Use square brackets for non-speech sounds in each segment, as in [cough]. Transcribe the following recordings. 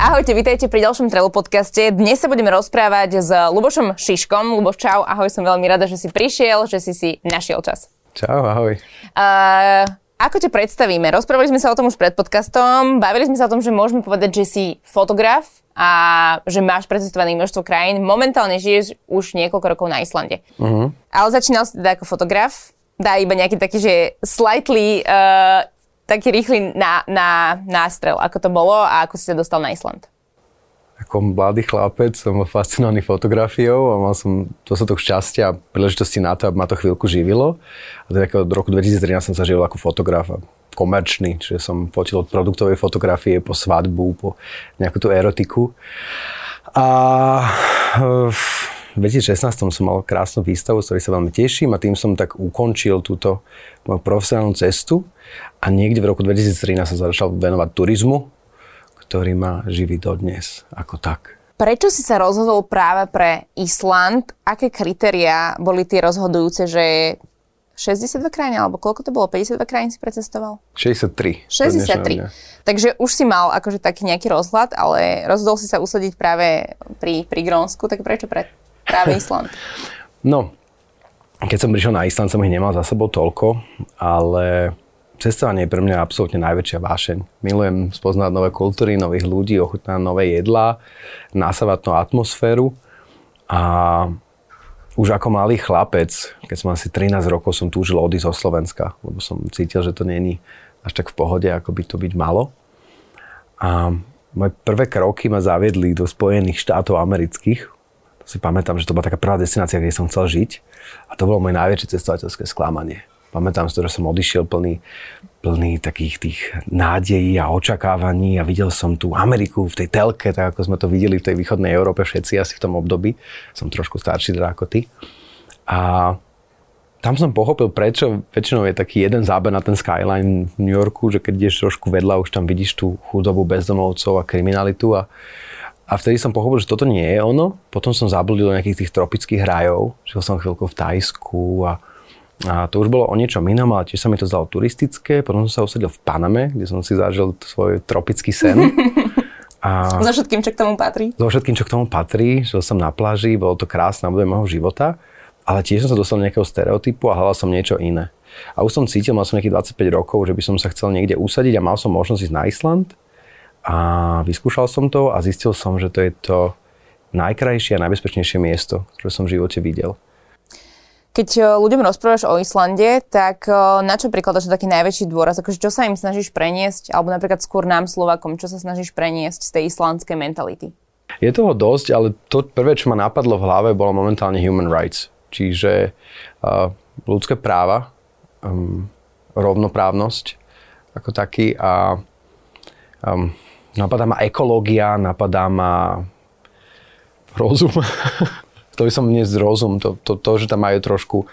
Ahojte, vítajte pri ďalšom Trello podcaste. Dnes sa budeme rozprávať s Lubošom Šiškom. Luboš, čau, ahoj, som veľmi rada, že si prišiel, že si si našiel čas. Čau, ahoj. Uh, ako ťa predstavíme? Rozprávali sme sa o tom už pred podcastom, bavili sme sa o tom, že môžeme povedať, že si fotograf a že máš precestované množstvo krajín. Momentálne žiješ už niekoľko rokov na Islande. Uh-huh. Ale začínal si teda ako fotograf. Dá iba nejaký taký, že slightly uh, taký rýchly na, na nástrel, ako to bolo a ako si sa dostal na Island? Ako mladý chlapec som bol fascinovaný fotografiou a mal som dostatok šťastia a príležitosti na to, aby ma to chvíľku živilo. A teda od roku 2013 som sa živil ako fotograf komerčný, čiže som fotil od produktovej fotografie po svadbu, po nejakú tú erotiku. A v 2016 som mal krásnu výstavu, z ktorej sa veľmi teším a tým som tak ukončil túto moju profesionálnu cestu a niekde v roku 2013 sa začal venovať turizmu, ktorý ma živí dodnes ako tak. Prečo si sa rozhodol práve pre Island? Aké kritériá boli tie rozhodujúce, že 62 krajín, alebo koľko to bolo? 52 krajín si precestoval? 63. 63. Takže už si mal akože taký nejaký rozhľad, ale rozhodol si sa usadiť práve pri, pri Grónsku, tak prečo pre práve Island? [laughs] no, keď som prišiel na Island, som ich nemal za sebou toľko, ale cestovanie je pre mňa absolútne najväčšia vášeň. Milujem spoznať nové kultúry, nových ľudí, ochutnať nové jedlá, nasávať tú atmosféru a už ako malý chlapec, keď som asi 13 rokov, som túžil odísť zo Slovenska, lebo som cítil, že to není až tak v pohode, ako by to byť malo. A moje prvé kroky ma zaviedli do Spojených štátov amerických. To si pamätám, že to bola taká prvá destinácia, kde som chcel žiť. A to bolo moje najväčšie cestovateľské sklamanie. Pamätám si to, že som odišiel plný, plný takých tých nádejí a očakávaní a videl som tú Ameriku v tej telke, tak ako sme to videli v tej východnej Európe všetci asi v tom období. Som trošku starší teda ako ty. A tam som pochopil, prečo väčšinou je taký jeden záber na ten skyline v New Yorku, že keď ideš trošku vedľa, už tam vidíš tú chudobu bezdomovcov a kriminalitu a, a vtedy som pochopil, že toto nie je ono. Potom som zabludil do nejakých tých tropických rajov. Žil som chvíľku v Tajsku a a to už bolo o niečom inom, ale tiež sa mi to zdalo turistické. Potom som sa usadil v Paname, kde som si zažil svoj tropický sen. [laughs] A so všetkým, čo k tomu patrí? So všetkým, čo k tomu patrí. Žil som na pláži, bolo to krásne obdobie môjho života, ale tiež som sa dostal do nejakého stereotypu a hľadal som niečo iné. A už som cítil, mal som nejakých 25 rokov, že by som sa chcel niekde usadiť a mal som možnosť ísť na Island. A vyskúšal som to a zistil som, že to je to najkrajšie a najbezpečnejšie miesto, ktoré som v živote videl. Keď e, ľuďom rozprávaš o Islande, tak e, na čo prikladaš taký najväčší dôraz? Akože čo sa im snažíš preniesť? Alebo napríklad skôr nám Slovakom, čo sa snažíš preniesť z tej islandskej mentality? Je toho dosť, ale to prvé, čo ma napadlo v hlave, bolo momentálne human rights. Čiže uh, ľudské práva, um, rovnoprávnosť ako taký a um, napadá ma ekológia, napadá ma rozum. [laughs] to by som dnes rozum, to, to, to, že tam majú trošku,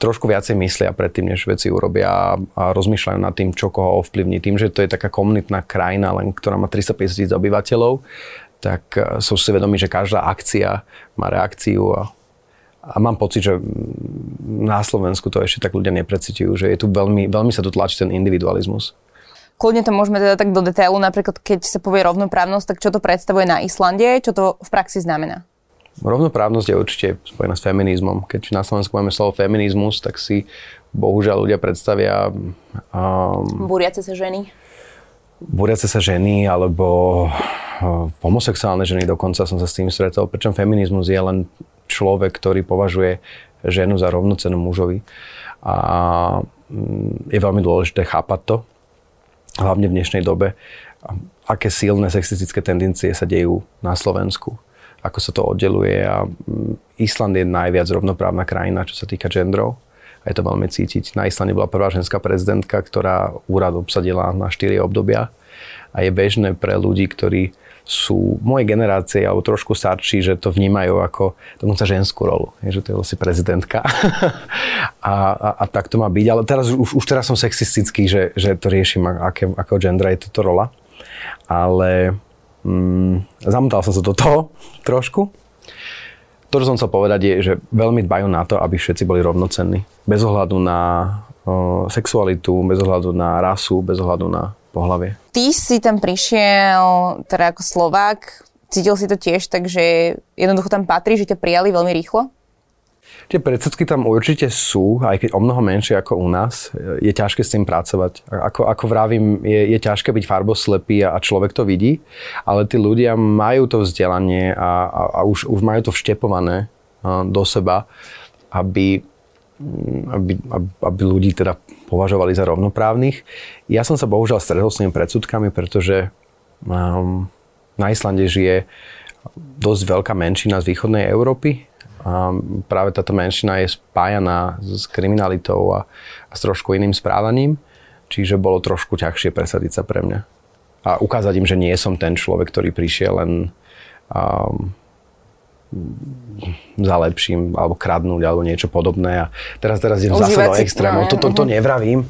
trošku viacej myslia predtým, než veci urobia a, rozmýšľajú nad tým, čo koho ovplyvní. Tým, že to je taká komunitná krajina, len ktorá má 350 tisíc obyvateľov, tak e, sú si vedomí, že každá akcia má reakciu a, a mám pocit, že na Slovensku to ešte tak ľudia neprecitujú, že je tu veľmi, veľmi sa tu tlačí ten individualizmus. Kľudne to môžeme teda tak do detailu, napríklad keď sa povie rovnoprávnosť, tak čo to predstavuje na Islande, čo to v praxi znamená? Rovnoprávnosť je určite spojená s feminizmom. Keď na Slovensku máme slovo feminizmus, tak si bohužiaľ ľudia predstavia... Um, buriace sa ženy. Buriace sa ženy, alebo uh, homosexuálne ženy dokonca som sa s tým stretol. Pričom feminizmus je len človek, ktorý považuje ženu za rovnocenú mužovi. A um, je veľmi dôležité chápať to, hlavne v dnešnej dobe, aké silné sexistické tendencie sa dejú na Slovensku ako sa to oddeluje a mm, Island je najviac rovnoprávna krajina, čo sa týka genderov. A je to veľmi cítiť. Na Islande bola prvá ženská prezidentka, ktorá úrad obsadila na 4 obdobia. A je bežné pre ľudí, ktorí sú mojej generácie alebo trošku starší, že to vnímajú ako dokonca ženskú rolu. Je, že to je vlastne prezidentka. [laughs] a, a, a tak to má byť. Ale teraz, už, už teraz som sexistický, že, že to riešim, aké, akého gendera je toto rola. Ale Mm, zamotal som sa do toho [laughs] trošku. To, čo som chcel povedať, je, že veľmi dbajú na to, aby všetci boli rovnocenní. Bez ohľadu na o, sexualitu, bez ohľadu na rasu, bez ohľadu na pohlavie. Ty si tam prišiel teda ako Slovák, cítil si to tiež, takže jednoducho tam patrí, že ťa prijali veľmi rýchlo? Tie predsudky tam určite sú, aj keď o mnoho menšie ako u nás. Je ťažké s tým pracovať. Ako, ako vravím, je, je ťažké byť farboslepý a, a človek to vidí, ale tí ľudia majú to vzdelanie a, a, a už, už majú to vštepované do seba, aby, aby, aby ľudí teda považovali za rovnoprávnych. Ja som sa bohužiaľ stretol s tými predsudkami, pretože um, na Islande žije dosť veľká menšina z východnej Európy, a práve táto menšina je spájaná s kriminalitou a, a s trošku iným správaním, čiže bolo trošku ťažšie presadiť sa pre mňa. A ukázať im, že nie som ten človek, ktorý prišiel len um, za lepším, alebo kradnúť, alebo niečo podobné. A teraz, teraz idem zase do extrémov. No, Toto to nevravím,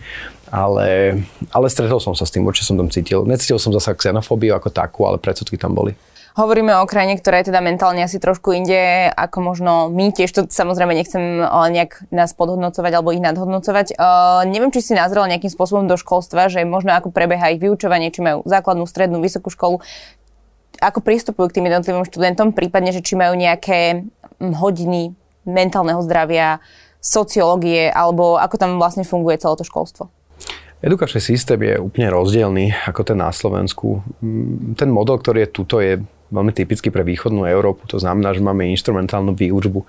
ale, ale stretol som sa s tým, určite som tam cítil. Necítil som zase xenofóbiu ako takú, ale predsudky tam boli. Hovoríme o krajine, ktorá je teda mentálne asi trošku inde, ako možno my. Tiež to samozrejme nechcem nejak nás podhodnocovať alebo ich nadhodnocovať. Uh, neviem, či si nazrel nejakým spôsobom do školstva, že možno ako prebieha ich vyučovanie, či majú základnú, strednú, vysokú školu, ako pristupujú k tým jednotlivým študentom, prípadne, že či majú nejaké hm, hodiny mentálneho zdravia, sociológie, alebo ako tam vlastne funguje celé to školstvo. Edukačný systém je úplne rozdielný ako ten na Slovensku. Hm, ten model, ktorý je tuto, je veľmi typický pre východnú Európu. To znamená, že máme instrumentálnu výučbu.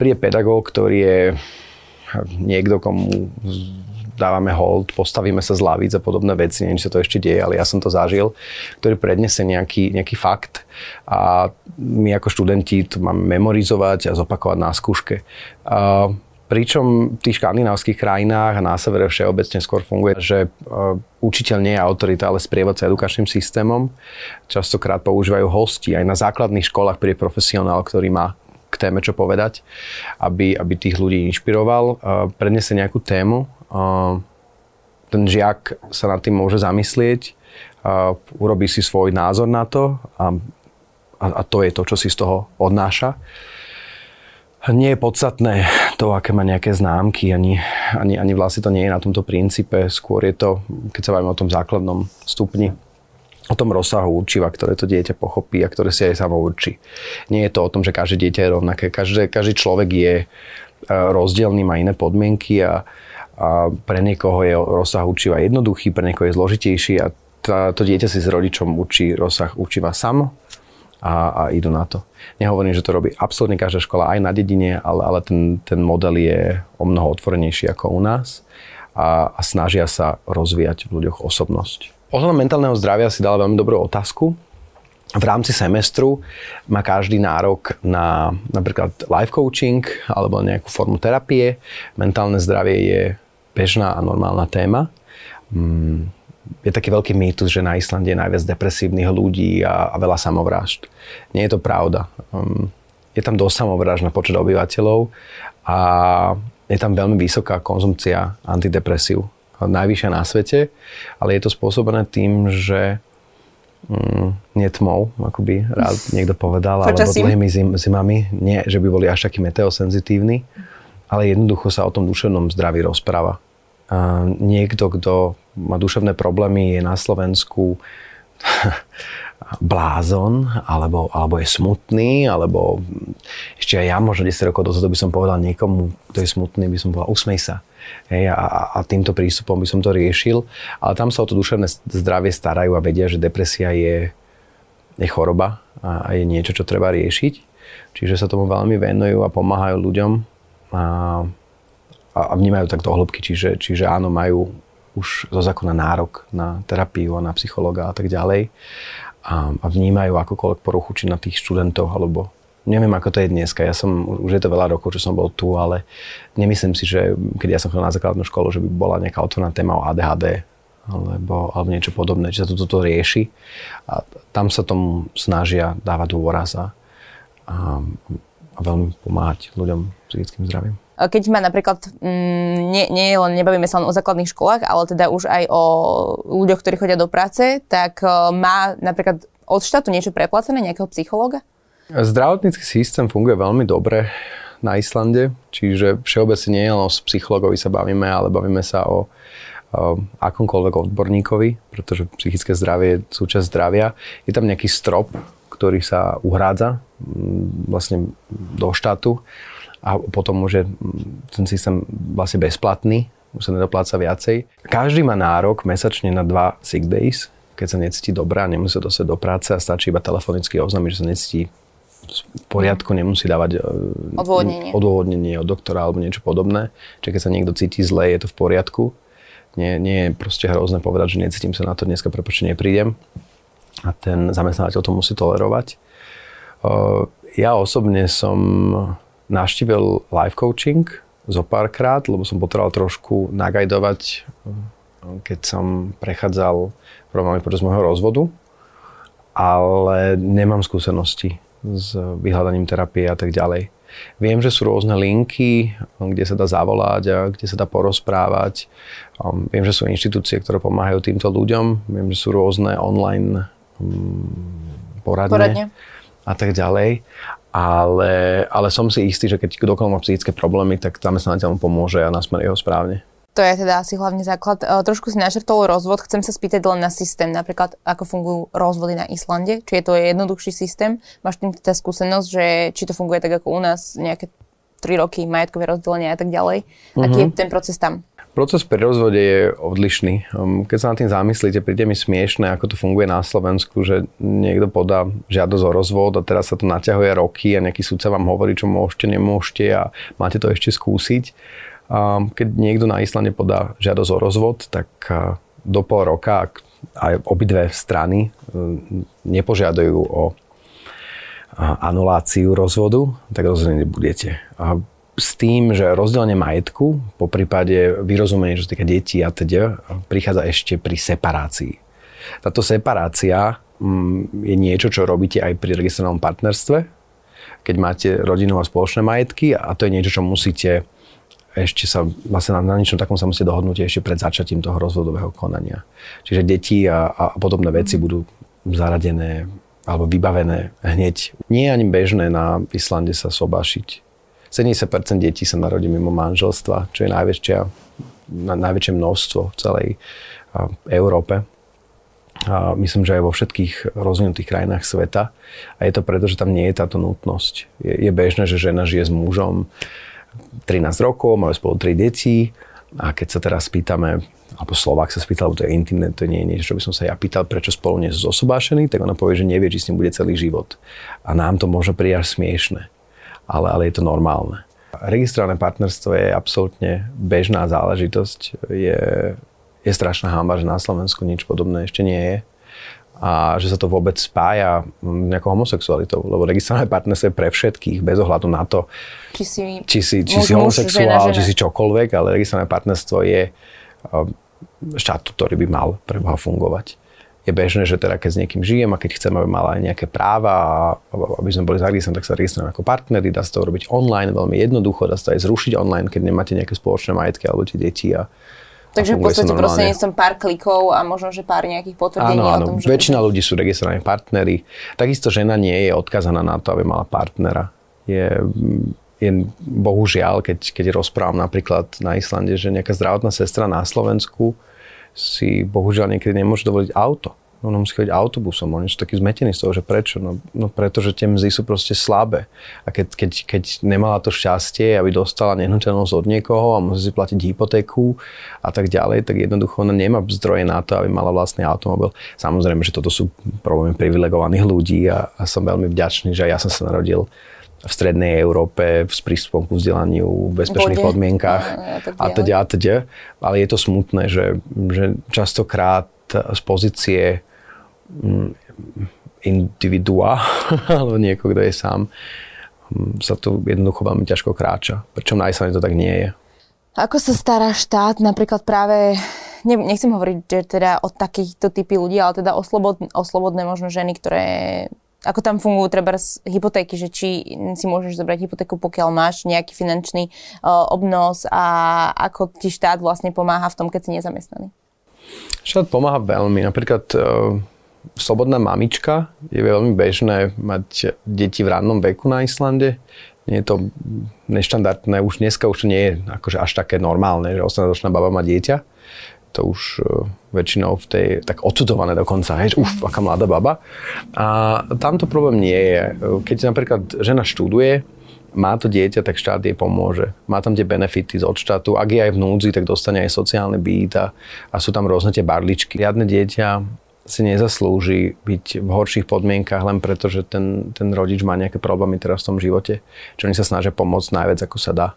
Príde pedagóg, ktorý je niekto, komu dávame hold, postavíme sa z lavíc a podobné veci, neviem, či sa to ešte deje, ale ja som to zažil, ktorý prednese nejaký, nejaký fakt a my ako študenti to máme memorizovať a zopakovať na skúške. A Pričom v tých škandinávskych krajinách a na severe všeobecne skôr funguje, že e, učiteľ nie je autorita, ale sprievodca edukačným systémom. Častokrát používajú hosti aj na základných školách pri profesionál, ktorý má k téme čo povedať, aby, aby tých ľudí inšpiroval. E, prednese nejakú tému, e, ten žiak sa nad tým môže zamyslieť, urobí si svoj názor na to a, a to je to, čo si z toho odnáša nie je podstatné to, aké má nejaké známky, ani, ani, ani vlastne to nie je na tomto princípe. Skôr je to, keď sa bavíme o tom základnom stupni, o tom rozsahu učiva, ktoré to dieťa pochopí a ktoré si aj samo určí. Nie je to o tom, že každé dieťa je rovnaké. Každý, každý človek je e, rozdielný, má iné podmienky a, a pre niekoho je rozsah učiva jednoduchý, pre niekoho je zložitejší a to dieťa si s rodičom učí rozsah učiva samo a, a idú na to. Nehovorím, že to robí absolútne každá škola aj na dedine, ale, ale ten, ten model je o mnoho otvorenejší ako u nás a, a snažia sa rozvíjať v ľuďoch osobnosť. Ohľadom mentálneho zdravia si dala veľmi dobrú otázku. V rámci semestru má každý nárok na napríklad life coaching alebo nejakú formu terapie. Mentálne zdravie je bežná a normálna téma. Mm, je taký veľký mýtus, že na Islande je najviac depresívnych ľudí a, a veľa samovrážd. Nie je to pravda. Um, je tam dosť samovrážd na počet obyvateľov a je tam veľmi vysoká konzumcia antidepresív. Najvyššia na svete, ale je to spôsobené tým, že um, nie tmou, ako by rád niekto povedal, alebo dlhými zim, zimami. Nie, že by boli až takí meteosenzitívni, ale jednoducho sa o tom duševnom zdraví rozpráva. A niekto, kto má duševné problémy, je na Slovensku [laughs] blázon, alebo, alebo je smutný, alebo ešte aj ja možno 10 rokov dozadu by som povedal niekomu, kto je smutný, by som povedal, usmej sa. Hej, a, a týmto prístupom by som to riešil. Ale tam sa o to duševné zdravie starajú a vedia, že depresia je, je choroba a, je niečo, čo treba riešiť. Čiže sa tomu veľmi venujú a pomáhajú ľuďom a, a vnímajú tak do hĺbky. Čiže, čiže áno, majú už zo zákona nárok na terapiu a na psychologa a tak ďalej. A, a vnímajú akokoľvek poruchu či na tých študentov alebo neviem ako to je dneska, ja som, už je to veľa rokov, čo som bol tu, ale nemyslím si, že keď ja som chodil na základnú školu, že by bola nejaká otvorná téma o ADHD alebo, alebo niečo podobné, či sa to toto rieši. A tam sa tomu snažia dávať dôraz a, a, veľmi pomáhať ľuďom psychickým zdravím. Keď ma napríklad, mm, nie, nie len nebavíme sa len o základných školách, ale teda už aj o ľuďoch, ktorí chodia do práce, tak e, má napríklad od štátu niečo preplacené, nejakého psychológa? Zdravotnícky systém funguje veľmi dobre na Islande, čiže všeobecne nie len o psychologovi sa bavíme, ale bavíme sa o akomkoľvek odborníkovi, pretože psychické zdravie je súčasť zdravia. Je tam nejaký strop, ktorý sa uhrádza mm, vlastne do štátu a potom môže ten systém vlastne bezplatný, už sa nedopláca viacej. Každý má nárok mesačne na dva sick days, keď sa necíti dobrá, nemusí dostať do práce a stačí iba telefonicky oznámiť, že sa necíti v poriadku, nemusí dávať e, odôvodnenie. odôvodnenie od doktora alebo niečo podobné. Čiže keď sa niekto cíti zle, je to v poriadku. Nie, nie je proste hrozné povedať, že necítim sa na to dneska, prečo neprídem. A ten zamestnávateľ to musí tolerovať. Ja osobne som navštívil life coaching zo párkrát, lebo som potreboval trošku nagajdovať, keď som prechádzal problémy počas môjho rozvodu, ale nemám skúsenosti s vyhľadaním terapie a tak ďalej. Viem, že sú rôzne linky, kde sa dá zavolať a kde sa dá porozprávať. Um, viem, že sú inštitúcie, ktoré pomáhajú týmto ľuďom. Viem, že sú rôzne online um, poradne, poradne a tak ďalej. Ale, ale som si istý, že keď kdokoľvek má psychické problémy, tak zamestnávateľ mu pomôže a nasmeruje ho správne. To je teda asi hlavný základ. E, trošku si načrtol rozvod. Chcem sa spýtať len na systém, napríklad ako fungujú rozvody na Islande. Či je to jednoduchší systém? Máš tým teda skúsenosť, že či to funguje tak ako u nás, nejaké 3 roky, majetkové rozdelenie a tak ďalej. Uh-huh. Aký je mhm. ten proces tam? Proces pri rozvode je odlišný. Um, keď sa nad tým zamyslíte, príde mi smiešne, ako to funguje na Slovensku, že niekto podá žiadosť o rozvod a teraz sa to naťahuje roky a nejaký súdca vám hovorí, čo môžete, nemôžete a máte to ešte skúsiť keď niekto na Islande podá žiadosť o rozvod, tak do pol roka, ak aj obidve strany e, nepožiadajú o anuláciu rozvodu, tak rozhodne nebudete. A s tým, že rozdelenie majetku, po prípade vyrozumenie, čo týka detí a teda, prichádza ešte pri separácii. Táto separácia mm, je niečo, čo robíte aj pri registrovanom partnerstve, keď máte rodinu a spoločné majetky a to je niečo, čo musíte ešte sa vlastne na, na niečom takom sa musí dohodnúť ešte pred začatím toho rozvodového konania. Čiže deti a, a podobné veci budú zaradené alebo vybavené hneď. Nie je ani bežné na Islande sa sobášiť. 70% detí sa narodí mimo manželstva, čo je najväčšia, na, najväčšie množstvo v celej Európe. A myslím, že aj vo všetkých rozvinutých krajinách sveta. A je to preto, že tam nie je táto nutnosť. Je, je bežné, že žena žije s mužom 13 rokov, máme spolu 3 deti a keď sa teraz spýtame, alebo Slovák sa spýtal, lebo to je intimné, to nie je niečo, čo by som sa ja pýtal, prečo spolu nie sú zosobášení, tak ona povie, že nevie, či s ním bude celý život. A nám to môže prijať smiešne, ale, ale je to normálne. Registrované partnerstvo je absolútne bežná záležitosť. Je, je strašná hamba, že na Slovensku nič podobné ešte nie je a že sa to vôbec spája nejakou homosexualitou, lebo registrované partnerstvo je pre všetkých, bez ohľadu na to, či si, či si, či muž, si homosexuál, žena, žena. či si čokoľvek, ale registrované partnerstvo je štát, ktorý by mal pre Boha fungovať. Je bežné, že teda keď s niekým žijem a keď chcem, aby mala aj nejaké práva a aby sme boli zaregistrovaní, tak sa registrujeme ako partnery, dá sa to robiť online veľmi jednoducho, dá sa to aj zrušiť online, keď nemáte nejaké spoločné majetky alebo tie deti a, Takže v podstate prostredníctvom pár klikov a možno, že pár nejakých potvrdení áno, áno. o tom, že... Väčšina ľudí sú registrovaní partnery. Takisto žena nie je odkazaná na to, aby mala partnera. Je, je bohužiaľ, keď, keď rozprávam napríklad na Islande, že nejaká zdravotná sestra na Slovensku si bohužiaľ niekedy nemôže dovoliť auto ono musí chodiť autobusom. Oni sú takí zmetení z toho, že prečo? No, no pretože tie mzdy sú proste slabé. A keď, keď, keď nemala to šťastie, aby dostala nehnuteľnosť od niekoho a musí si platiť hypotéku a tak ďalej, tak jednoducho ona nemá zdroje na to, aby mala vlastný automobil. Samozrejme, že toto sú problémy privilegovaných ľudí a, a som veľmi vďačný, že ja som sa narodil v strednej Európe s prístupom k vzdelaniu v bezpečných Bode. podmienkach a teda a teda. Ale je to smutné, že, že častokrát z pozície Mm, individua, [laughs] alebo niekoho, kto je sám, mm, sa tu jednoducho veľmi ťažko kráča. Pričom na Islande to tak nie je. Ako sa stará štát napríklad práve, ne, nechcem hovoriť, že teda o takýchto typy ľudí, ale teda o, slobod, o slobodné možno ženy, ktoré ako tam fungujú treba hypotéky, že či si môžeš zobrať hypotéku, pokiaľ máš nejaký finančný uh, obnos a ako ti štát vlastne pomáha v tom, keď si nezamestnaný? Štát pomáha veľmi. Napríklad uh, slobodná mamička. Je veľmi bežné mať deti v rannom veku na Islande. Nie je to neštandardné, už dneska už nie je akože až také normálne, že 18-ročná baba má dieťa. To už uh, väčšinou v tej, tak odsudované dokonca, hej, uf, aká mladá baba. A tamto problém nie je. Keď napríklad žena študuje, má to dieťa, tak štát jej pomôže. Má tam tie benefity od štátu. Ak je aj v núdzi, tak dostane aj sociálne byt a, a sú tam rôzne tie barličky. Riadne dieťa si nezaslúži byť v horších podmienkach len preto, že ten, ten rodič má nejaké problémy teraz v tom živote. Čo oni sa snažia pomôcť najviac, ako sa dá.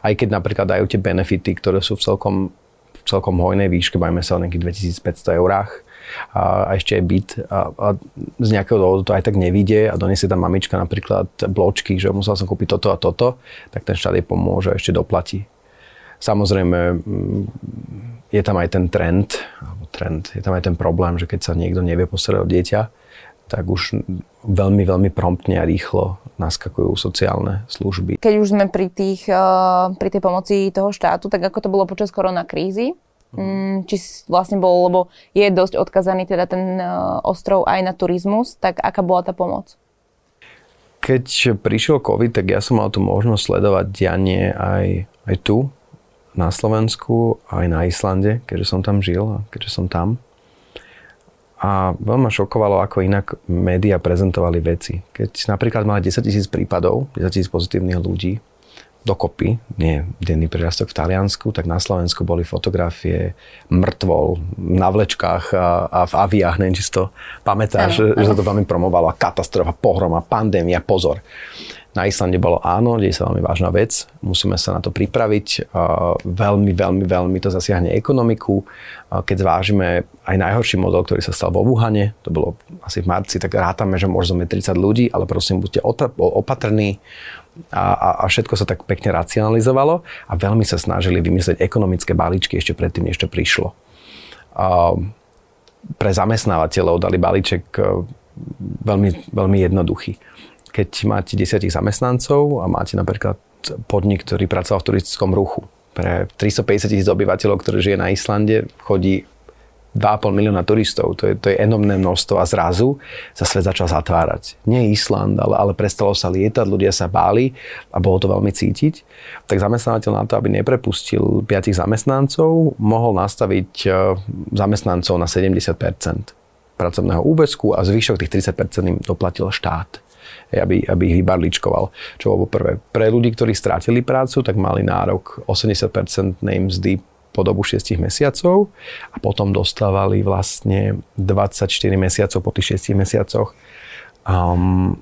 Aj keď napríklad dajú tie benefity, ktoré sú v celkom, v celkom hojnej výške, bajme sa o nejakých 2500 eurách, a, a ešte aj byt a, a z nejakého dôvodu to aj tak nevidie a doniesie tam mamička napríklad bločky, že musel som kúpiť toto a toto, tak ten štát jej pomôže a ešte doplatí. Samozrejme, mm, je tam aj ten trend, trend. Je tam aj ten problém, že keď sa niekto nevie postarať o dieťa, tak už veľmi, veľmi promptne a rýchlo naskakujú sociálne služby. Keď už sme pri, tých, eh, pri tej pomoci toho štátu, tak ako to bolo počas korona krízy? Mm, či vlastne bol, lebo je dosť odkazaný teda ten eh, ostrov aj na turizmus, tak aká bola tá pomoc? Keď prišiel COVID, tak ja som mal tu možnosť sledovať dianie aj, aj tu, na Slovensku, aj na Islande, keďže som tam žil a keďže som tam. A veľmi ma šokovalo, ako inak médiá prezentovali veci. Keď napríklad mali 10 tisíc prípadov, 10 tisíc pozitívnych ľudí, dokopy, nie denný prírastok v Taliansku, tak na Slovensku boli fotografie mŕtvol na vlečkách a, a v aviách, neviem, či si to pamätáš, že, že sa to veľmi promovalo, katastrofa, pohroma, pandémia, pozor. Na Islande bolo áno, deje sa veľmi vážna vec, musíme sa na to pripraviť. Veľmi, veľmi, veľmi to zasiahne ekonomiku. Keď zvážime aj najhorší model, ktorý sa stal vo Wuhane, to bolo asi v marci, tak rátame, že môže zomeť 30 ľudí, ale prosím, buďte opatrní a, a, a všetko sa tak pekne racionalizovalo a veľmi sa snažili vymyslieť ekonomické balíčky ešte predtým, než to prišlo. A pre zamestnávateľov dali balíček e, veľmi, veľmi jednoduchý keď máte desiatich zamestnancov a máte napríklad podnik, ktorý pracoval v turistickom ruchu. Pre 350 tisíc obyvateľov, ktorí žije na Islande, chodí 2,5 milióna turistov. To je, to je enormné množstvo a zrazu sa svet začal zatvárať. Nie Island, ale, ale prestalo sa lietať, ľudia sa báli a bolo to veľmi cítiť. Tak zamestnávateľ na to, aby neprepustil 5 zamestnancov, mohol nastaviť e, zamestnancov na 70% pracovného úväzku a zvyšok tých 30 im doplatil štát aby, aby ich vybarličkoval. Čo bolo prvé. Pre ľudí, ktorí strátili prácu, tak mali nárok 80% mzdy po dobu 6 mesiacov a potom dostávali vlastne 24 mesiacov po tých 6 mesiacoch um,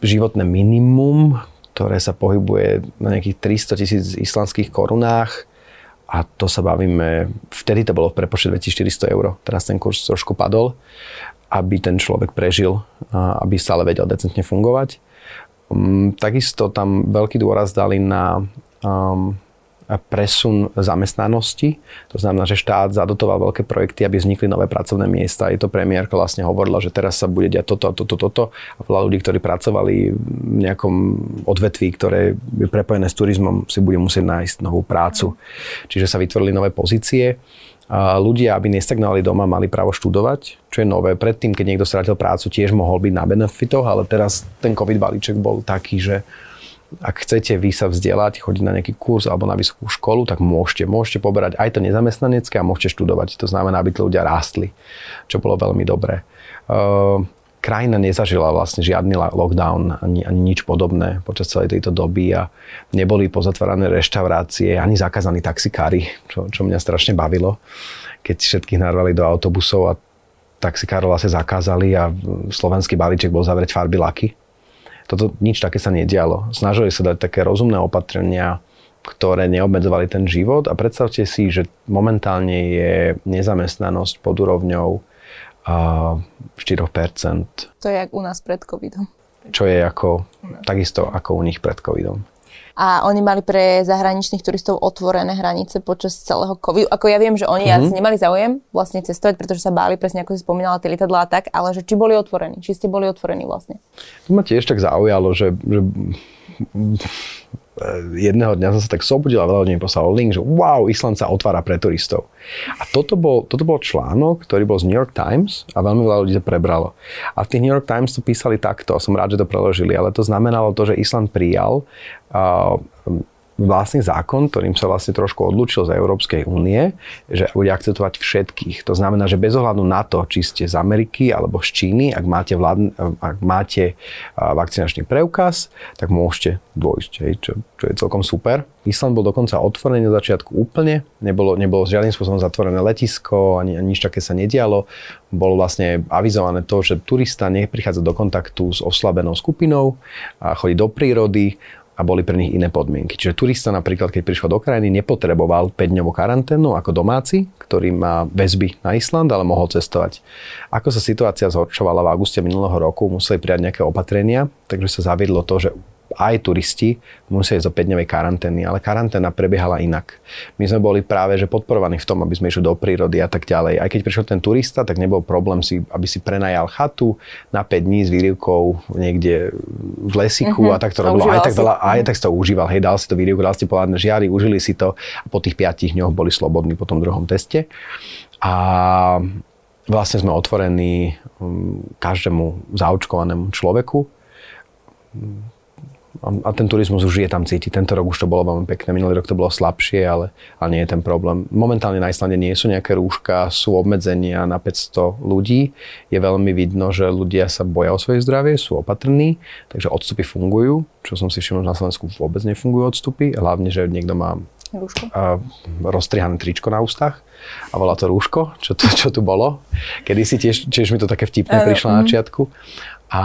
životné minimum, ktoré sa pohybuje na nejakých 300 tisíc islandských korunách a to sa bavíme, vtedy to bolo v prepočte 2400 eur, teraz ten kurz trošku padol aby ten človek prežil, aby stále vedel decentne fungovať. Mm, takisto tam veľký dôraz dali na um, presun zamestnanosti. To znamená, že štát zadotoval veľké projekty, aby vznikli nové pracovné miesta. Je to premiérka vlastne hovorila, že teraz sa bude diať toto a toto, toto. A veľa ľudí, ktorí pracovali v nejakom odvetví, ktoré je prepojené s turizmom, si bude musieť nájsť novú prácu. Čiže sa vytvorili nové pozície ľudia, aby nestagnovali doma, mali právo študovať, čo je nové. Predtým, keď niekto strátil prácu, tiež mohol byť na benefitoch, ale teraz ten COVID balíček bol taký, že ak chcete vy sa vzdelať, chodiť na nejaký kurz alebo na vysokú školu, tak môžete. Môžete poberať aj to nezamestnanecké a môžete študovať. To znamená, aby tí ľudia rástli, čo bolo veľmi dobré. Uh, krajina nezažila vlastne žiadny lockdown ani, ani nič podobné počas celej tejto doby a neboli pozatvárané reštaurácie ani zakázaní taxikári, čo, čo mňa strašne bavilo, keď všetkých narvali do autobusov a taxikárov vlastne zakázali a slovenský balíček bol zavrieť farby laky. Toto nič také sa nedialo. Snažili sa dať také rozumné opatrenia, ktoré neobmedzovali ten život a predstavte si, že momentálne je nezamestnanosť pod úrovňou 4%. To je jak u nás pred covidom. Čo je ako, takisto ako u nich pred covidom. A oni mali pre zahraničných turistov otvorené hranice počas celého covidu. Ako ja viem, že oni mm-hmm. asi nemali záujem vlastne cestovať, pretože sa báli, presne ako si spomínala, tie lietadlá a tak, ale že či boli otvorení, či ste boli otvorení vlastne. To ma tiež tak zaujalo, že, že jedného dňa som sa tak sobudil a veľa ľudí mi poslalo link, že wow, Island sa otvára pre turistov. A toto bol, toto bol článok, ktorý bol z New York Times a veľmi veľa ľudí to prebralo. A v tých New York Times to písali takto, som rád, že to preložili, ale to znamenalo to, že Island prijal uh, vlastný zákon, ktorým sa vlastne trošku odlúčil z Európskej únie, že bude akceptovať všetkých. To znamená, že bez ohľadu na to, či ste z Ameriky alebo z Číny, ak máte, vládne, ak máte vakcinačný preukaz, tak môžete dôjsť, hej, čo, čo je celkom super. Island bol dokonca otvorený na začiatku úplne, nebolo, nebolo žiadnym spôsobom zatvorené letisko, ani, ani nič také sa nedialo. Bolo vlastne avizované to, že turista neprichádza do kontaktu s oslabenou skupinou, a chodí do prírody, a boli pre nich iné podmienky. Čiže turista napríklad, keď prišiel do krajiny, nepotreboval 5-dňovú karanténu ako domáci, ktorý má väzby na Island, ale mohol cestovať. Ako sa situácia zhorčovala v auguste minulého roku, museli prijať nejaké opatrenia, takže sa zaviedlo to, že aj turisti musia ísť do 5-dňovej karantény, ale karanténa prebiehala inak. My sme boli práve že podporovaní v tom, aby sme išli do prírody a tak ďalej. Aj keď prišiel ten turista, tak nebol problém, si, aby si prenajal chatu na 5 dní s výrivkou niekde v lesiku mm-hmm. a tak to robilo. Aj tak, veľa, aj tak si to užíval. Hej, dal si to výrivku, dal si polárne žiary, užili si to a po tých 5 dňoch boli slobodní po tom druhom teste. A vlastne sme otvorení mm, každému zaočkovanému človeku a ten turizmus už je tam cítiť. Tento rok už to bolo veľmi pekné, minulý rok to bolo slabšie, ale, ale nie je ten problém. Momentálne na Islande nie sú nejaké rúška, sú obmedzenia na 500 ľudí. Je veľmi vidno, že ľudia sa boja o svoje zdravie, sú opatrní, takže odstupy fungujú, čo som si všimol, že na Slovensku vôbec nefungujú odstupy, hlavne, že niekto má Rúško? rozstrihané tričko na ústach a volá to rúško, čo, to, čo tu bolo. Kedy si tiež, tiež mi to také vtipné prišlo na mhm. začiatku. A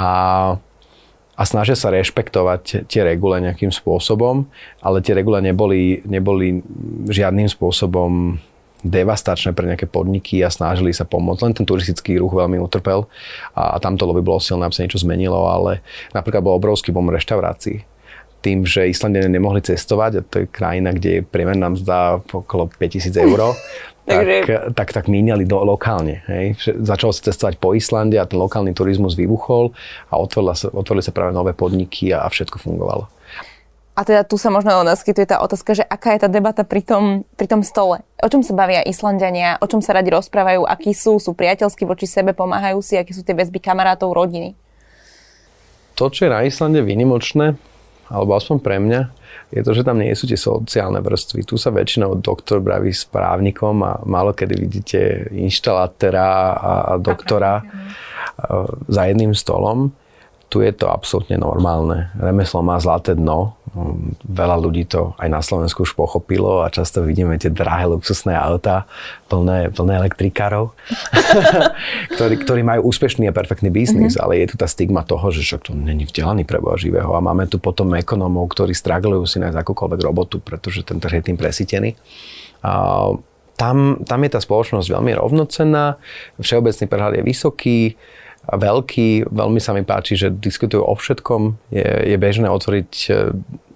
a snažia sa rešpektovať tie regule nejakým spôsobom, ale tie regule neboli, neboli žiadnym spôsobom devastačné pre nejaké podniky a snažili sa pomôcť. Len ten turistický ruch veľmi utrpel a, a tamto lobby bolo silné, aby sa niečo zmenilo, ale napríklad bol obrovský bom reštaurácií tým, že Islandiania nemohli cestovať, a to je krajina, kde je priemerná mzda okolo 5000 eur, [laughs] tak, tak, tak míňali do, lokálne. Hej. Začalo sa cestovať po Islande a ten lokálny turizmus vybuchol a otvorili sa, otvorili sa práve nové podniky a, a všetko fungovalo. A teda tu sa možno naskytuje tá otázka, že aká je tá debata pri tom, pri tom stole? O čom sa bavia Islandiania? O čom sa radi rozprávajú? Akí sú? Sú priateľskí voči sebe? Pomáhajú si? Aké sú tie väzby kamarátov, rodiny? To, čo je na Islande vynimočné, alebo aspoň pre mňa, je to, že tam nie sú tie sociálne vrstvy. Tu sa väčšinou doktor braví s právnikom a málo kedy vidíte inštalátora a doktora za jedným stolom tu je to absolútne normálne. Remeslo má zlaté dno. Veľa ľudí to aj na Slovensku už pochopilo a často vidíme tie drahé luxusné autá plné, plné elektrikárov, [laughs] ktorí, ktorí majú úspešný a perfektný biznis, mm-hmm. ale je tu tá stigma toho, že však to není vzdelaný pre Boha živého a máme tu potom ekonómov, ktorí straglujú si nájsť akúkoľvek robotu, pretože ten trh je tým presítený. A tam, tam je tá spoločnosť veľmi rovnocenná, všeobecný prehľad je vysoký, veľký. Veľmi sa mi páči, že diskutujú o všetkom. Je, je bežné otvoriť e,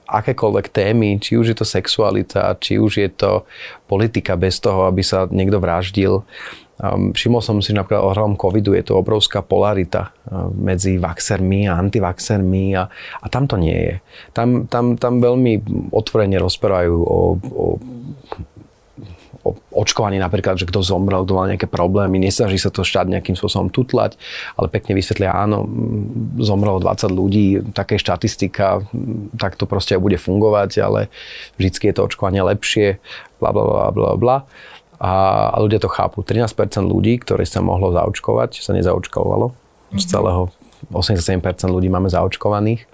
akékoľvek témy, či už je to sexualita, či už je to politika bez toho, aby sa niekto vraždil. Um, všimol som si, napríklad ohľadom covidu je to obrovská polarita uh, medzi vaxermi a antivaxermi a, a tam to nie je. Tam, tam, tam veľmi otvorene rozprávajú o, o očkovaní napríklad, že kto zomrel, kto mal nejaké problémy, nesnaží sa to štát nejakým spôsobom tutlať, ale pekne vysvetlia, áno, zomrelo 20 ľudí, také štatistika, tak to proste bude fungovať, ale vždycky je to očkovanie lepšie, bla bla bla bla bla. A, a ľudia to chápu. 13% ľudí, ktorí sa mohlo zaočkovať, sa nezaočkovalo. Z mhm. celého 87% ľudí máme zaočkovaných,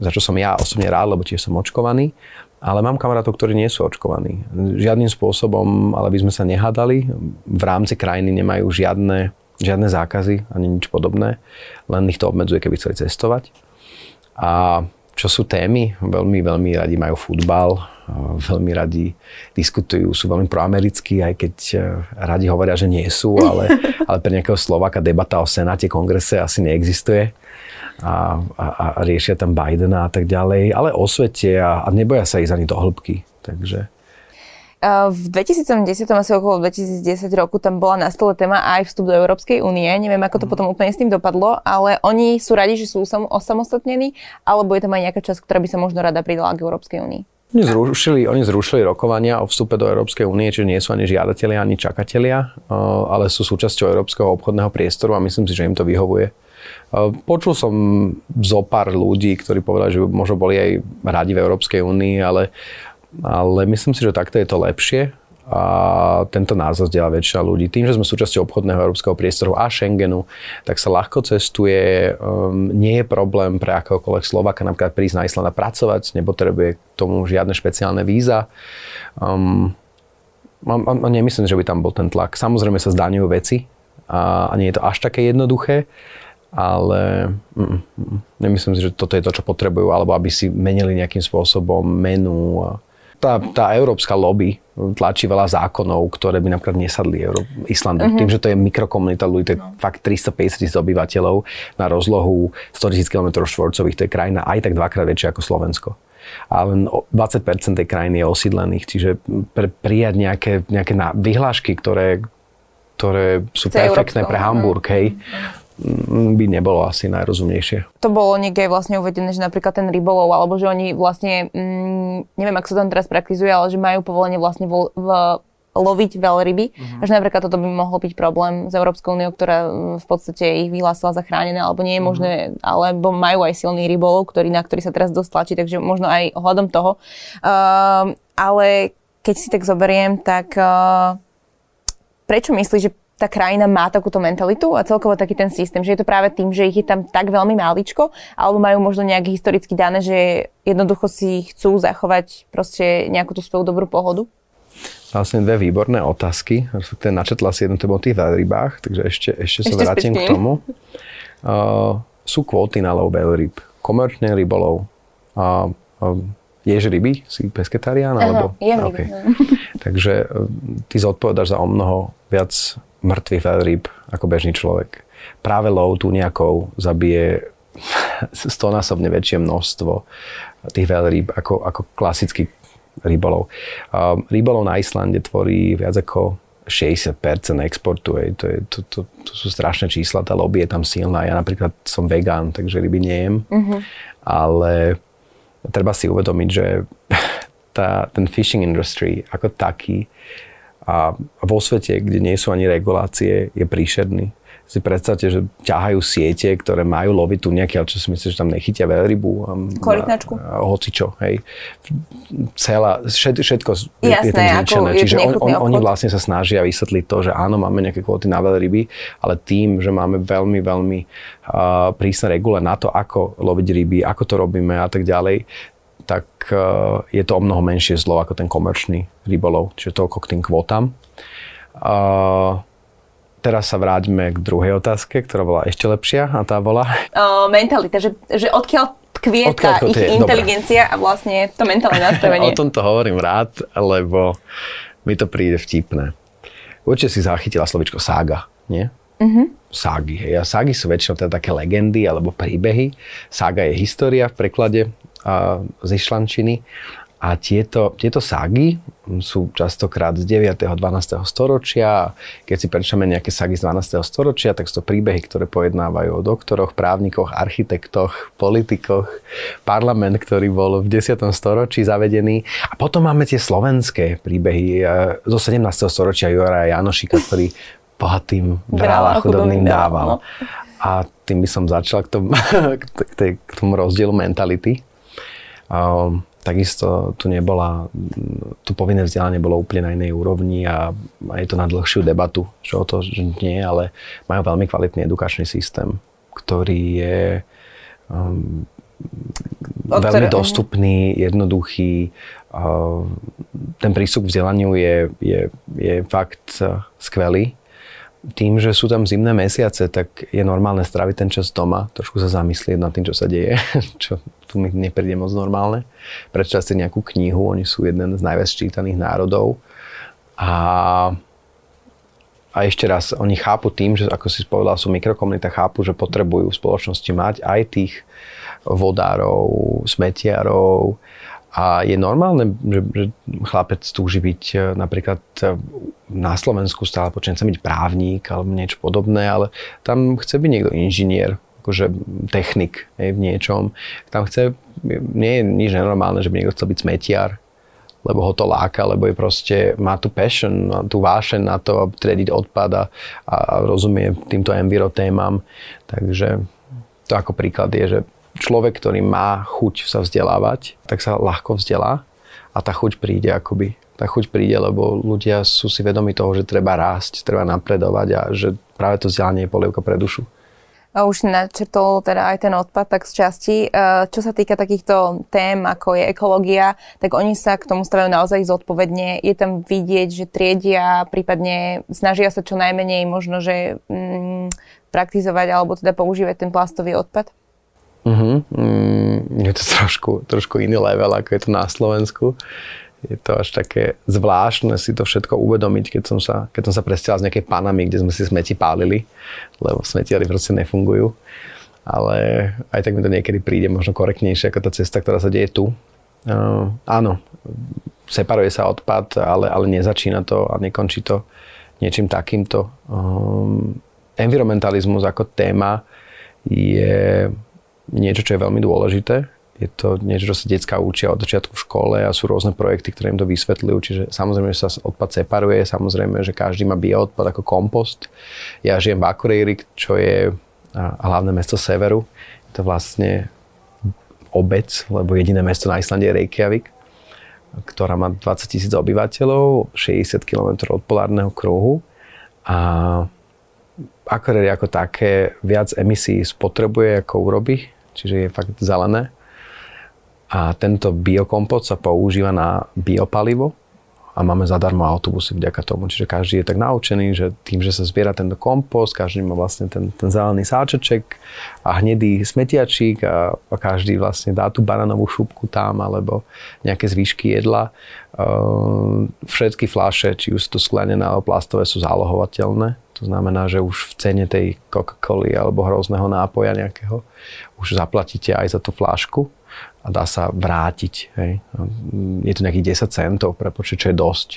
za čo som ja osobne rád, lebo tiež som očkovaný. Ale mám kamarátov, ktorí nie sú očkovaní. Žiadnym spôsobom, ale by sme sa nehádali. V rámci krajiny nemajú žiadne, žiadne zákazy ani nič podobné. Len ich to obmedzuje, keby chceli cestovať. A čo sú témy? Veľmi, veľmi radi majú futbal, veľmi radi diskutujú, sú veľmi proamerickí, aj keď e, radi hovoria, že nie sú, ale, [laughs] ale pre nejakého Slováka debata o Senáte, kongrese asi neexistuje a, a, a riešia tam Bidena a tak ďalej, ale o svete a, a neboja sa ísť ani do hĺbky. Takže... V 2010, asi okolo 2010 roku, tam bola na stole téma aj vstup do Európskej únie. Neviem, ako to mm. potom úplne s tým dopadlo, ale oni sú radi, že sú osamostatnení, alebo je tam aj nejaká časť, ktorá by sa možno rada pridala k Európskej únii? Oni zrušili, oni zrušili rokovania o vstupe do Európskej únie, čiže nie sú ani žiadatelia, ani čakatelia, ale sú súčasťou Európskeho obchodného priestoru a myslím si, že im to vyhovuje Počul som zo pár ľudí, ktorí povedali, že možno boli aj radi v Európskej únii, ale, ale myslím si, že takto je to lepšie a tento názor zdieľa väčšina ľudí. Tým, že sme súčasťou obchodného európskeho priestoru a Schengenu, tak sa ľahko cestuje, um, nie je problém pre akéhokoľvek Slovaka napríklad prísť na Island a pracovať, nepotrebuje k tomu žiadne špeciálne víza. Um, a, a nemyslím, že by tam bol ten tlak. Samozrejme sa zdaňujú veci a, a nie je to až také jednoduché, ale mm, mm, mm nemyslím si, že toto je to, čo potrebujú, alebo aby si menili nejakým spôsobom menu. Tá, tá európska lobby tlačí veľa zákonov, ktoré by napríklad nesadli Euró- Islandu. Uh-huh. Tým, že to je mikrokomunita ľudí, to je no. fakt 350 tisíc obyvateľov na rozlohu 100 tisíc km štvorcových, to je krajina aj tak dvakrát väčšia ako Slovensko a len 20% tej krajiny je osídlených. Čiže pre, prijať nejaké, nejaké vyhlášky, ktoré, ktoré sú Chce perfektné pre Hamburg, hej, mm, by nebolo asi najrozumnejšie. To bolo niekde vlastne uvedené, že napríklad ten rybolov, alebo že oni vlastne, mm, neviem, ako sa tam teraz praktizuje, ale že majú povolenie vlastne vo, v loviť veľryby. Uh-huh. Že napríklad toto by mohol byť problém s Európskou úniou, ktorá v podstate ich vyhlásila za chránené, alebo nie je uh-huh. možné, alebo majú aj silný rybolov, ktorý, na ktorý sa teraz dosť tlačí, takže možno aj ohľadom toho. Uh, ale keď si tak zoberiem, tak uh, prečo myslíš, že tá krajina má takúto mentalitu a celkovo taký ten systém, že je to práve tým, že ich je tam tak veľmi máličko, alebo majú možno nejaký historicky dané, že jednoducho si chcú zachovať proste nejakú tú svoju dobrú pohodu? vlastne dve výborné otázky. Respektíve načetla si jednu o tých veľrybách, takže ešte, ešte sa ešte vrátim k tomu. Uh, sú kvóty na lov veľryb. Komerčný rybolov. Uh, uh, ješ ryby? Si pesketarián? Áno, jem okay. ryby. takže uh, ty zodpovedáš za o mnoho viac mŕtvych veľryb ako bežný človek. Práve lov tu nejakou zabije [laughs] stonásobne väčšie množstvo tých veľrýb ako, ako klasický rybolov. Rybolov na Islande tvorí viac ako 60% exportu. Hej. To, je, to, to, to sú strašné čísla, tá lobby je tam silná. Ja napríklad som vegán, takže ryby nejem. Mm-hmm. Ale treba si uvedomiť, že [laughs] tá, ten fishing industry ako taký a vo svete, kde nie sú ani regulácie, je príšerný si predstavte, že ťahajú siete, ktoré majú loviť tu nejaké, ale čo si myslíš, že tam nechytia veľrybu? Korytnačku. Hocičo, hej. Celá, všet, všetko je, Jasné, je tým zničené. Čiže on, on, oni vlastne sa snažia vysvetliť to, že áno, máme nejaké kvóty na veľryby, ale tým, že máme veľmi, veľmi uh, prísne regule na to, ako loviť ryby, ako to robíme a tak ďalej, tak uh, je to o mnoho menšie zlo ako ten komerčný rybolov. Čiže toľko k tým kvótam. Uh, teraz sa vráťme k druhej otázke, ktorá bola ešte lepšia a tá bola... Uh, mentalita, že, že odkiaľ tkvie tá ich je, inteligencia dobre. a vlastne to mentálne nastavenie. [laughs] o tomto hovorím rád, lebo mi to príde vtipné. Určite si zachytila slovičko sága, nie? Uh-huh. Ságy. Hej. A ságy sú väčšinou teda také legendy alebo príbehy. Sága je história v preklade z išlančiny a tieto, tieto ságy sú častokrát z 9. a 12. storočia. Keď si prečítame nejaké ságy z 12. storočia, tak sú to príbehy, ktoré pojednávajú o doktoroch, právnikoch, architektoch, politikoch, parlament, ktorý bol v 10. storočí zavedený. A potom máme tie slovenské príbehy e, zo 17. storočia Jura Janošika, ktorý bohatým bral a chudobným dával. No. A tým by som začal k tomu, [laughs] k tomu rozdielu mentality. Um, takisto tu nebola, tu povinné vzdelanie bolo úplne na inej úrovni a, je to na dlhšiu debatu, čo o to, že nie, ale majú veľmi kvalitný edukačný systém, ktorý je um, veľmi dostupný, jednoduchý. Uh, ten prístup k vzdelaniu je, je, je fakt uh, skvelý tým, že sú tam zimné mesiace, tak je normálne stráviť ten čas doma, trošku sa zamyslieť nad tým, čo sa deje, [laughs] čo tu mi nepríde moc normálne. Prečítať si nejakú knihu, oni sú jeden z najviac čítaných národov. A, a ešte raz, oni chápu tým, že ako si povedal, sú mikrokomunita, chápu, že potrebujú v spoločnosti mať aj tých vodárov, smetiarov, a je normálne, že, že chlapec túži byť e, napríklad e, na Slovensku stále počne chce byť právnik alebo niečo podobné, ale tam chce byť niekto inžinier, akože technik hej, v niečom. Tam chce, nie je nič nenormálne, že by niekto chcel byť smetiar, lebo ho to láka, lebo je proste, má tu passion, má tu vášeň na to, aby triediť odpad a, a rozumie týmto enviro témam. Takže to ako príklad je, že človek, ktorý má chuť sa vzdelávať, tak sa ľahko vzdelá a tá chuť príde akoby. Tá chuť príde, lebo ľudia sú si vedomi toho, že treba rásť, treba napredovať a že práve to vzdelanie je polievka pre dušu už načrtol teda aj ten odpad tak z časti. E, čo sa týka takýchto tém, ako je ekológia, tak oni sa k tomu stavajú naozaj zodpovedne. Je tam vidieť, že triedia, prípadne snažia sa čo najmenej možno, že mm, praktizovať alebo teda používať ten plastový odpad? Uh-huh. Mm, je to trošku, trošku iný level, ako je to na Slovensku je to až také zvláštne si to všetko uvedomiť, keď som sa, keď som sa presťal z nejakej Panamy, kde sme si smeti pálili, lebo smetiari proste nefungujú. Ale aj tak mi to niekedy príde možno korektnejšie ako tá cesta, ktorá sa deje tu. Uh, áno, separuje sa odpad, ale, ale nezačína to a nekončí to niečím takýmto. Um, environmentalizmus ako téma je niečo, čo je veľmi dôležité je to niečo, čo sa detská učia od začiatku v škole a sú rôzne projekty, ktoré im to vysvetľujú. Čiže samozrejme, že sa odpad separuje, samozrejme, že každý má bioodpad ako kompost. Ja žijem v Akureyri, čo je hlavné mesto severu. Je to vlastne obec, lebo jediné mesto na Islande je Reykjavik, ktorá má 20 tisíc obyvateľov, 60 km od polárneho kruhu a Akureyri ako také viac emisí spotrebuje, ako urobí, čiže je fakt zelené a tento biokompot sa používa na biopalivo a máme zadarmo autobusy vďaka tomu. Čiže každý je tak naučený, že tým, že sa zbiera tento kompost, každý má vlastne ten, ten zelený sáčeček a hnedý smetiačík a, a každý vlastne dá tú bananovú šupku tam alebo nejaké zvyšky jedla. Uh, všetky fľaše, či už sú to sklenené alebo plastové, sú zálohovateľné. To znamená, že už v cene tej Coca-Coly alebo hrozného nápoja nejakého už zaplatíte aj za tú flášku a dá sa vrátiť. Hej. Je to nejakých 10 centov, prepočte, čo je dosť.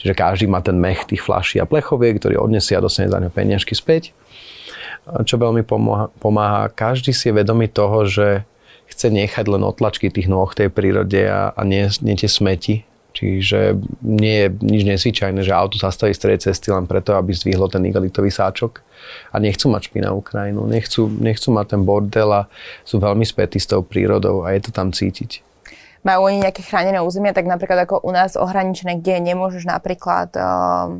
Čiže každý má ten mech tých flaší a plechoviek, ktorý odnesie a dostane za ňo peniažky späť. Čo veľmi pomáha, každý si je vedomý toho, že chce nechať len otlačky tých nôh tej prírode a, a nie, nie tie smeti, Čiže nie je nič nezvyčajné, že auto zastaví z cesty len preto, aby zdvihlo ten igelitový sáčok. A nechcú mať špinavú krajinu, nechcú, nechcú mať ten bordel a sú veľmi spätí s tou prírodou a je to tam cítiť. Majú oni nejaké chránené územia, tak napríklad ako u nás ohraničené, kde nemôžeš napríklad, uh,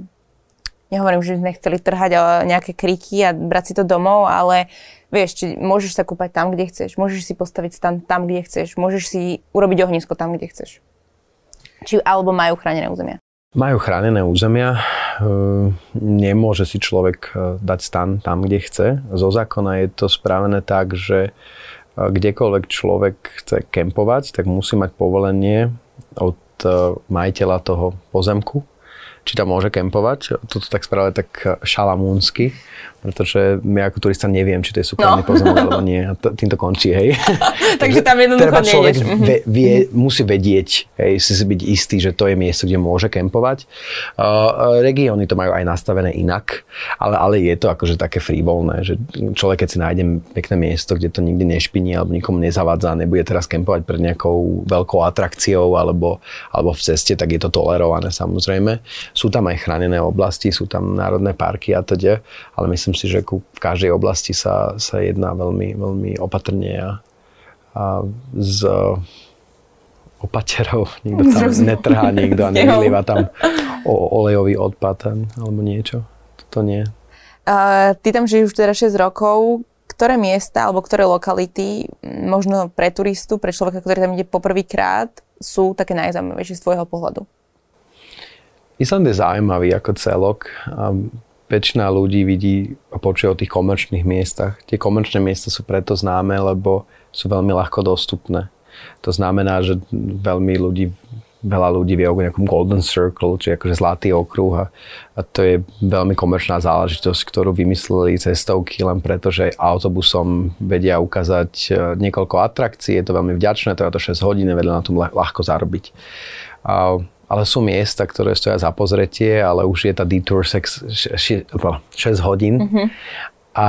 nehovorím, že sme chceli trhať uh, nejaké kriky a brať si to domov, ale vieš, či môžeš sa kúpať tam, kde chceš, môžeš si postaviť stan tam, kde chceš, môžeš si urobiť ohnisko tam, kde chceš. Či, alebo majú chránené územia? Majú chránené územia. Ehm, nemôže si človek e, dať stan tam, kde chce. Zo zákona je to spravené tak, že e, kdekoľvek človek chce kempovať, tak musí mať povolenie od e, majiteľa toho pozemku, či tam môže kempovať. Toto tak spravili tak šalamúnsky pretože my ako turista neviem, či to je súkromný no. pozemok alebo nie. A to, tým to končí, hej. [laughs] Takže tam jednoducho Treba človek vie, vie, musí vedieť, hej, si si byť istý, že to je miesto, kde môže kempovať. Uh, regióny to majú aj nastavené inak, ale, ale je to akože také frivolné, že človek, keď si nájde pekné miesto, kde to nikdy nešpiní alebo nikomu nezavádza, nebude teraz kempovať pred nejakou veľkou atrakciou alebo, alebo v ceste, tak je to tolerované samozrejme. Sú tam aj chránené oblasti, sú tam národné parky a teda, ale myslím myslím si, že ku, v každej oblasti sa, sa jedná veľmi, veľmi opatrne a, a z opaterov [laughs] nikto tam netrhá, nikto a nevylieva tam [laughs] olejový odpad alebo niečo. To nie. Uh, ty tam žiješ už teda 6 rokov. Ktoré miesta alebo ktoré lokality, možno pre turistu, pre človeka, ktorý tam ide poprvýkrát, sú také najzaujímavejšie z tvojho pohľadu? Island je zaujímavý ako celok väčšina ľudí vidí a počuje o tých komerčných miestach. Tie komerčné miesta sú preto známe, lebo sú veľmi ľahko dostupné. To znamená, že veľmi ľudí, veľa ľudí vie o nejakom Golden Circle, či akože zlatý okruh a, a to je veľmi komerčná záležitosť, ktorú vymysleli cestovky len preto, že autobusom vedia ukázať e, niekoľko atrakcií, je to veľmi vďačné, je to 6 hodín, vedia na tom ľahko zarobiť. A ale sú miesta, ktoré stoja za pozretie, ale už je tá detour 6, 6, 6 hodín. Mm-hmm. A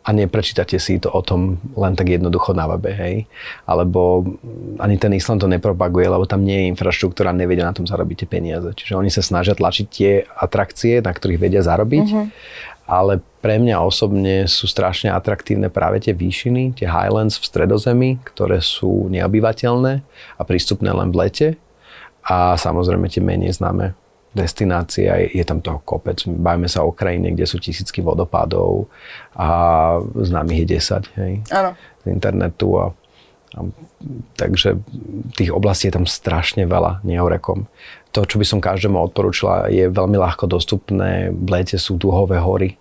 a neprečítate si to o tom len tak jednoducho na webe, hej. Alebo ani ten Island to nepropaguje, lebo tam nie je infraštruktúra, nevedia na tom zarobiť tie peniaze. Čiže oni sa snažia tlačiť tie atrakcie, na ktorých vedia zarobiť, mm-hmm. ale pre mňa osobne sú strašne atraktívne práve tie výšiny, tie Highlands v stredozemi, ktoré sú neobyvateľné a prístupné len v lete a samozrejme tie menej známe destinácia, je tam toho kopec. Bavíme sa o krajine, kde sú tisícky vodopádov a známych je 10 hej, Áno. z internetu. A, a, takže tých oblastí je tam strašne veľa, nehorekom. To, čo by som každému odporúčila, je veľmi ľahko dostupné. V lete sú duhové hory,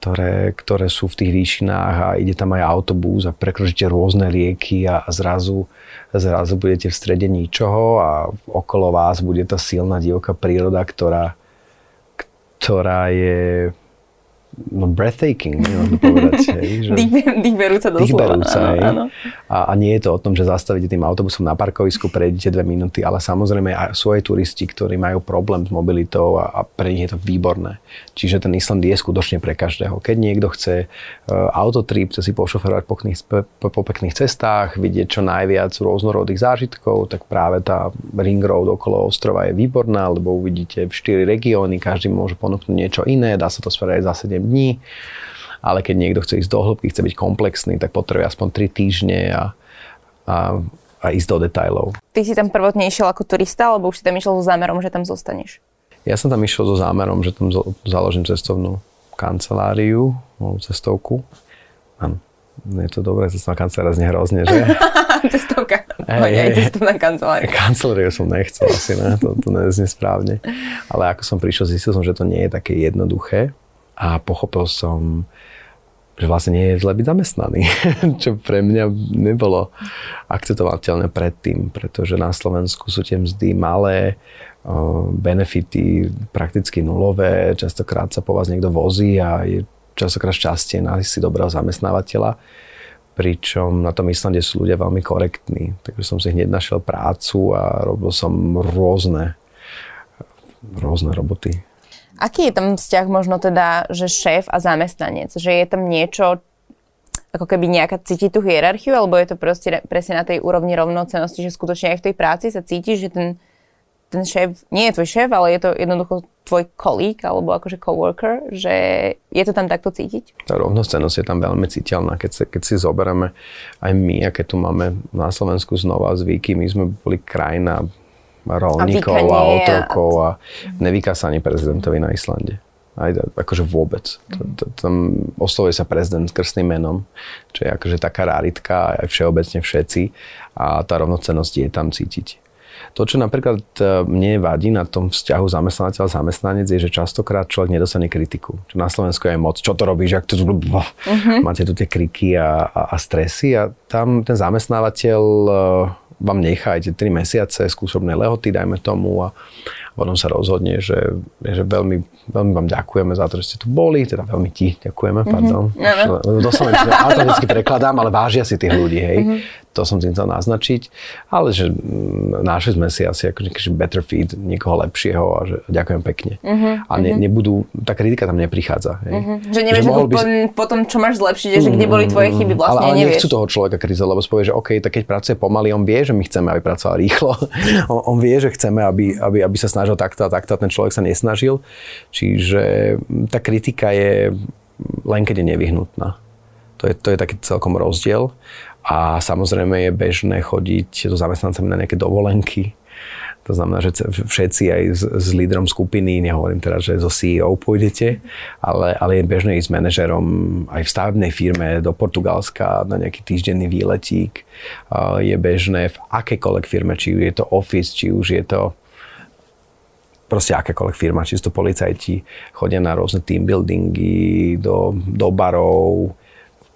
ktoré, ktoré sú v tých výšinách a ide tam aj autobus a prekročíte rôzne rieky a, zrazu zrazu budete v strede ničoho a okolo vás bude tá silná divoká príroda, ktorá, ktorá je no breathtaking, môžem povedať. Hej, [laughs] že... Dých, doslova. Dých hej. Áno. A, a nie je to o tom, že zastavíte tým autobusom na parkovisku, prejdete dve minúty, ale samozrejme aj sú aj turisti, ktorí majú problém s mobilitou a, a pre nich je to výborné. Čiže ten Island je skutočne pre každého. Keď niekto chce uh, autotrip, chce si pošoferovať po, pekných, po, po pekných cestách, vidieť čo najviac rôznorodých zážitkov, tak práve tá ring road okolo ostrova je výborná, lebo uvidíte 4 regióny, každý môže ponúknuť niečo iné, dá sa to spraviť za 7 dní. Ale keď niekto chce ísť do hĺbky, chce byť komplexný, tak potrebuje aspoň 3 týždne a, a, a ísť do detajlov. Ty si tam prvotne išiel ako turista, alebo už si tam išiel so zámerom, že tam zostaneš? Ja som tam išiel so zámerom, že tam založím cestovnú kanceláriu, cestovku. Áno. Je to dobré, cestovná kancelária znie hrozne, že? [laughs] cestovka. Hey, hey, cestovná kancelária. Kanceláriu som nechcel asi, ne? To, to neznie správne. Ale ako som prišiel, zistil som, že to nie je také jednoduché a pochopil som, že vlastne nie je zle byť zamestnaný, [laughs] čo pre mňa nebolo akceptovateľné predtým, pretože na Slovensku sú tie mzdy malé, benefity prakticky nulové, častokrát sa po vás niekto vozí a je častokrát šťastie nájsť si dobrého zamestnávateľa, pričom na tom Islande sú ľudia veľmi korektní, takže som si hneď našiel prácu a robil som rôzne, rôzne roboty. Aký je tam vzťah možno teda, že šéf a zamestnanec? Že je tam niečo, ako keby nejaká cíti tú hierarchiu, alebo je to proste presne na tej úrovni rovnocenosti, že skutočne aj v tej práci sa cítiš, že ten, ten šéf nie je tvoj šéf, ale je to jednoducho tvoj kolík alebo akože coworker, že je to tam takto cítiť? Tá rovnocenosť je tam veľmi citeľná, keď, sa, keď si zoberieme aj my, aké tu máme na Slovensku znova zvyky, my sme boli krajina rolníkov a, a otrokov a nevyká sa ani prezidentovi na Islande. Aj, akože vôbec. Tam oslovuje sa prezident krstným menom, čo je akože taká ráritka aj všeobecne všetci a tá rovnocenosť je tam cítiť. To, čo napríklad e, mne vadí na tom vzťahu zamestnávateľ-zamestnanec, je, že častokrát človek nedostane kritiku. Čo na Slovensku je moc, čo to robíš, ak to... Uh-huh. Máte tu tie kriky a, a, a stresy a tam ten zamestnávateľ e, vám nechá tie 3 mesiace skúsobnej lehoty, dajme tomu, a potom sa rozhodne, že, že veľmi, veľmi vám ďakujeme za to, že ste tu boli, teda veľmi ti ďakujeme, mm-hmm. pardon. Mm-hmm. Doslovne [laughs] automaticky prekladám, ale vážia si tých ľudí, hej. Mm-hmm to som tým chcel naznačiť, ale že mm, našli sme si asi ako nejaký better feed niekoho lepšieho a že ďakujem pekne. Uh-huh, a ne, uh-huh. nebudú, tá kritika tam neprichádza. Hej. Uh-huh. Že nevieš, že by... po, tom, čo máš zlepšiť, že kde boli tvoje chyby, vlastne ale, ale nevieš. nechcú toho človeka krizovať, lebo spovie, že OK, tak keď pracuje pomaly, on vie, že my chceme, aby pracoval rýchlo. [laughs] on, on vie, že chceme, aby, aby, aby sa snažil takto a takto a ten človek sa nesnažil. Čiže tá kritika je len keď je nevyhnutná. To je, to je taký celkom rozdiel. A samozrejme je bežné chodiť so zamestnancami na nejaké dovolenky. To znamená, že všetci aj s, s lídrom skupiny, nehovorím teraz, že so CEO pôjdete, ale, ale je bežné ísť s manažerom aj v stavebnej firme do Portugalska na nejaký týždenný výletík. Je bežné v akékoľvek firme, či už je to office, či už je to proste akákoľvek firma, čisto policajti chodia na rôzne team buildingy, do, do barov,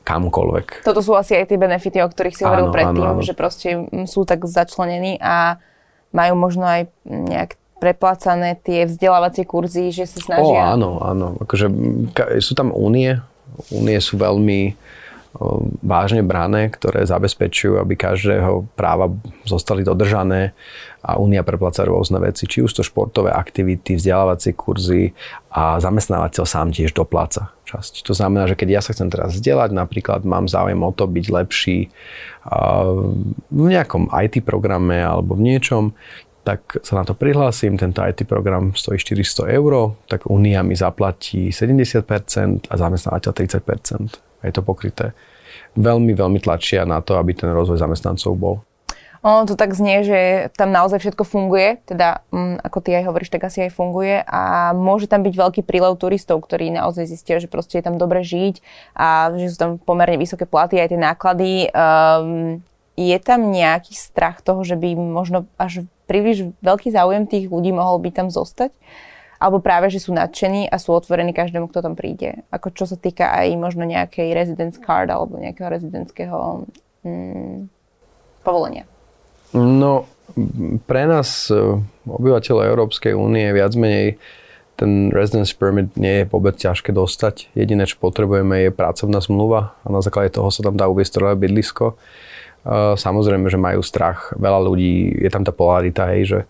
kamkoľvek. Toto sú asi aj tie benefity, o ktorých si hovoril predtým, že proste sú tak začlenení a majú možno aj nejak preplácané tie vzdelávacie kurzy, že sa snažia... O, áno, áno. Akože, sú tam únie. Únie sú veľmi vážne brané, ktoré zabezpečujú, aby každého práva zostali dodržané a Únia prepláca rôzne veci, či už to športové aktivity, vzdelávacie kurzy a zamestnávateľ sám tiež dopláca časť. To znamená, že keď ja sa chcem teraz vzdelať, napríklad mám záujem o to byť lepší v nejakom IT programe alebo v niečom, tak sa na to prihlásim, tento IT program stojí 400 eur, tak Únia mi zaplatí 70% a zamestnávateľ 30% a je to pokryté. Veľmi, veľmi tlačia na to, aby ten rozvoj zamestnancov bol. Ono to tak znie, že tam naozaj všetko funguje, teda m, mm, ako ty aj hovoríš, tak asi aj funguje a môže tam byť veľký prílev turistov, ktorí naozaj zistia, že proste je tam dobre žiť a že sú tam pomerne vysoké platy aj tie náklady. Um, je tam nejaký strach toho, že by možno až príliš veľký záujem tých ľudí mohol by tam zostať? Alebo práve, že sú nadšení a sú otvorení každému, kto tam príde. Ako čo sa týka aj možno nejakej residence card alebo nejakého rezidentského mm, povolenia. No, pre nás, e, obyvateľov Európskej únie, viac menej ten residence permit nie je vôbec ťažké dostať. Jediné, čo potrebujeme, je pracovná zmluva a na základe toho sa tam dá uviesť trvalé bydlisko. E, samozrejme, že majú strach. Veľa ľudí, je tam tá polarita, hej, že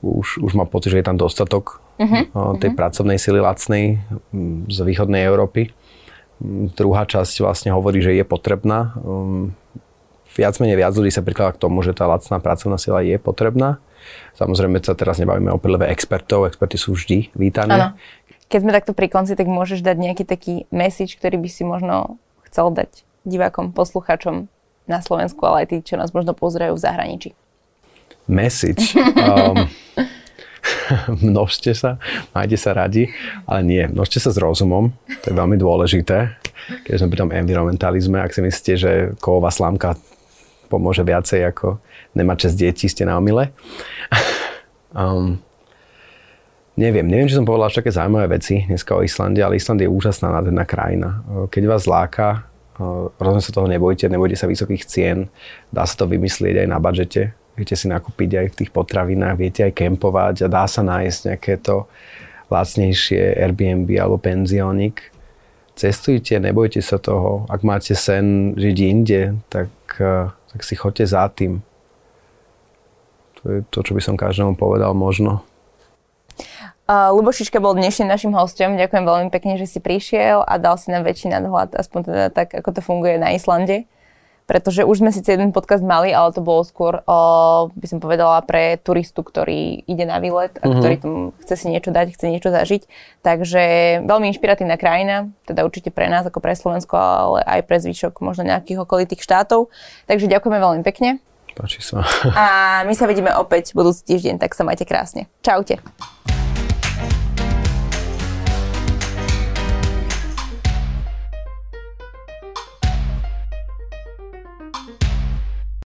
už, už má pocit, že je tam dostatok uh-huh. tej uh-huh. pracovnej sily lacnej z východnej Európy. Druhá časť vlastne hovorí, že je potrebná. Um, viac menej viac ľudí sa prikladá k tomu, že tá lacná pracovná sila je potrebná. Samozrejme sa teraz nebavíme o príleve expertov, experti sú vždy vítaní. Ano. Keď sme takto pri konci, tak môžeš dať nejaký taký message, ktorý by si možno chcel dať divákom, posluchačom na Slovensku, ale aj tí, čo nás možno pozerajú v zahraničí. Message? [laughs] Um, [laughs] množte sa, majte sa radi, ale nie, množte sa s rozumom, to je veľmi dôležité, keď sme pri tom environmentalizme, ak si myslíte, že kovová slámka pomôže viacej ako nemať 6 detí, ste na omile. [laughs] um, neviem, neviem, či som povedal až také zaujímavé veci dneska o Islande, ale Island je úžasná nádherná krajina. Keď vás láka, rozhodne sa toho nebojte, nebojte sa vysokých cien, dá sa to vymyslieť aj na budžete, viete si nakúpiť aj v tých potravinách, viete aj kempovať a dá sa nájsť nejaké to lacnejšie Airbnb alebo penziónik. Cestujte, nebojte sa toho. Ak máte sen žiť inde, tak, eh, tak si choďte za tým. To je to, čo by som každému povedal možno. Uh, Lubošička bol dnešným našim hostom. Ďakujem veľmi pekne, že si prišiel a dal si nám väčší nadhľad, aspoň teda tak, ako to funguje na Islande pretože už sme síce jeden podcast mali, ale to bolo skôr, o, by som povedala, pre turistu, ktorý ide na výlet a uh-huh. ktorý tam chce si niečo dať, chce niečo zažiť. Takže veľmi inšpiratívna krajina, teda určite pre nás ako pre Slovensko, ale aj pre zvyšok možno nejakých okolitých štátov. Takže ďakujeme veľmi pekne. Páči sa. A my sa vidíme opäť budúci týždeň, tak sa majte krásne. Čaute.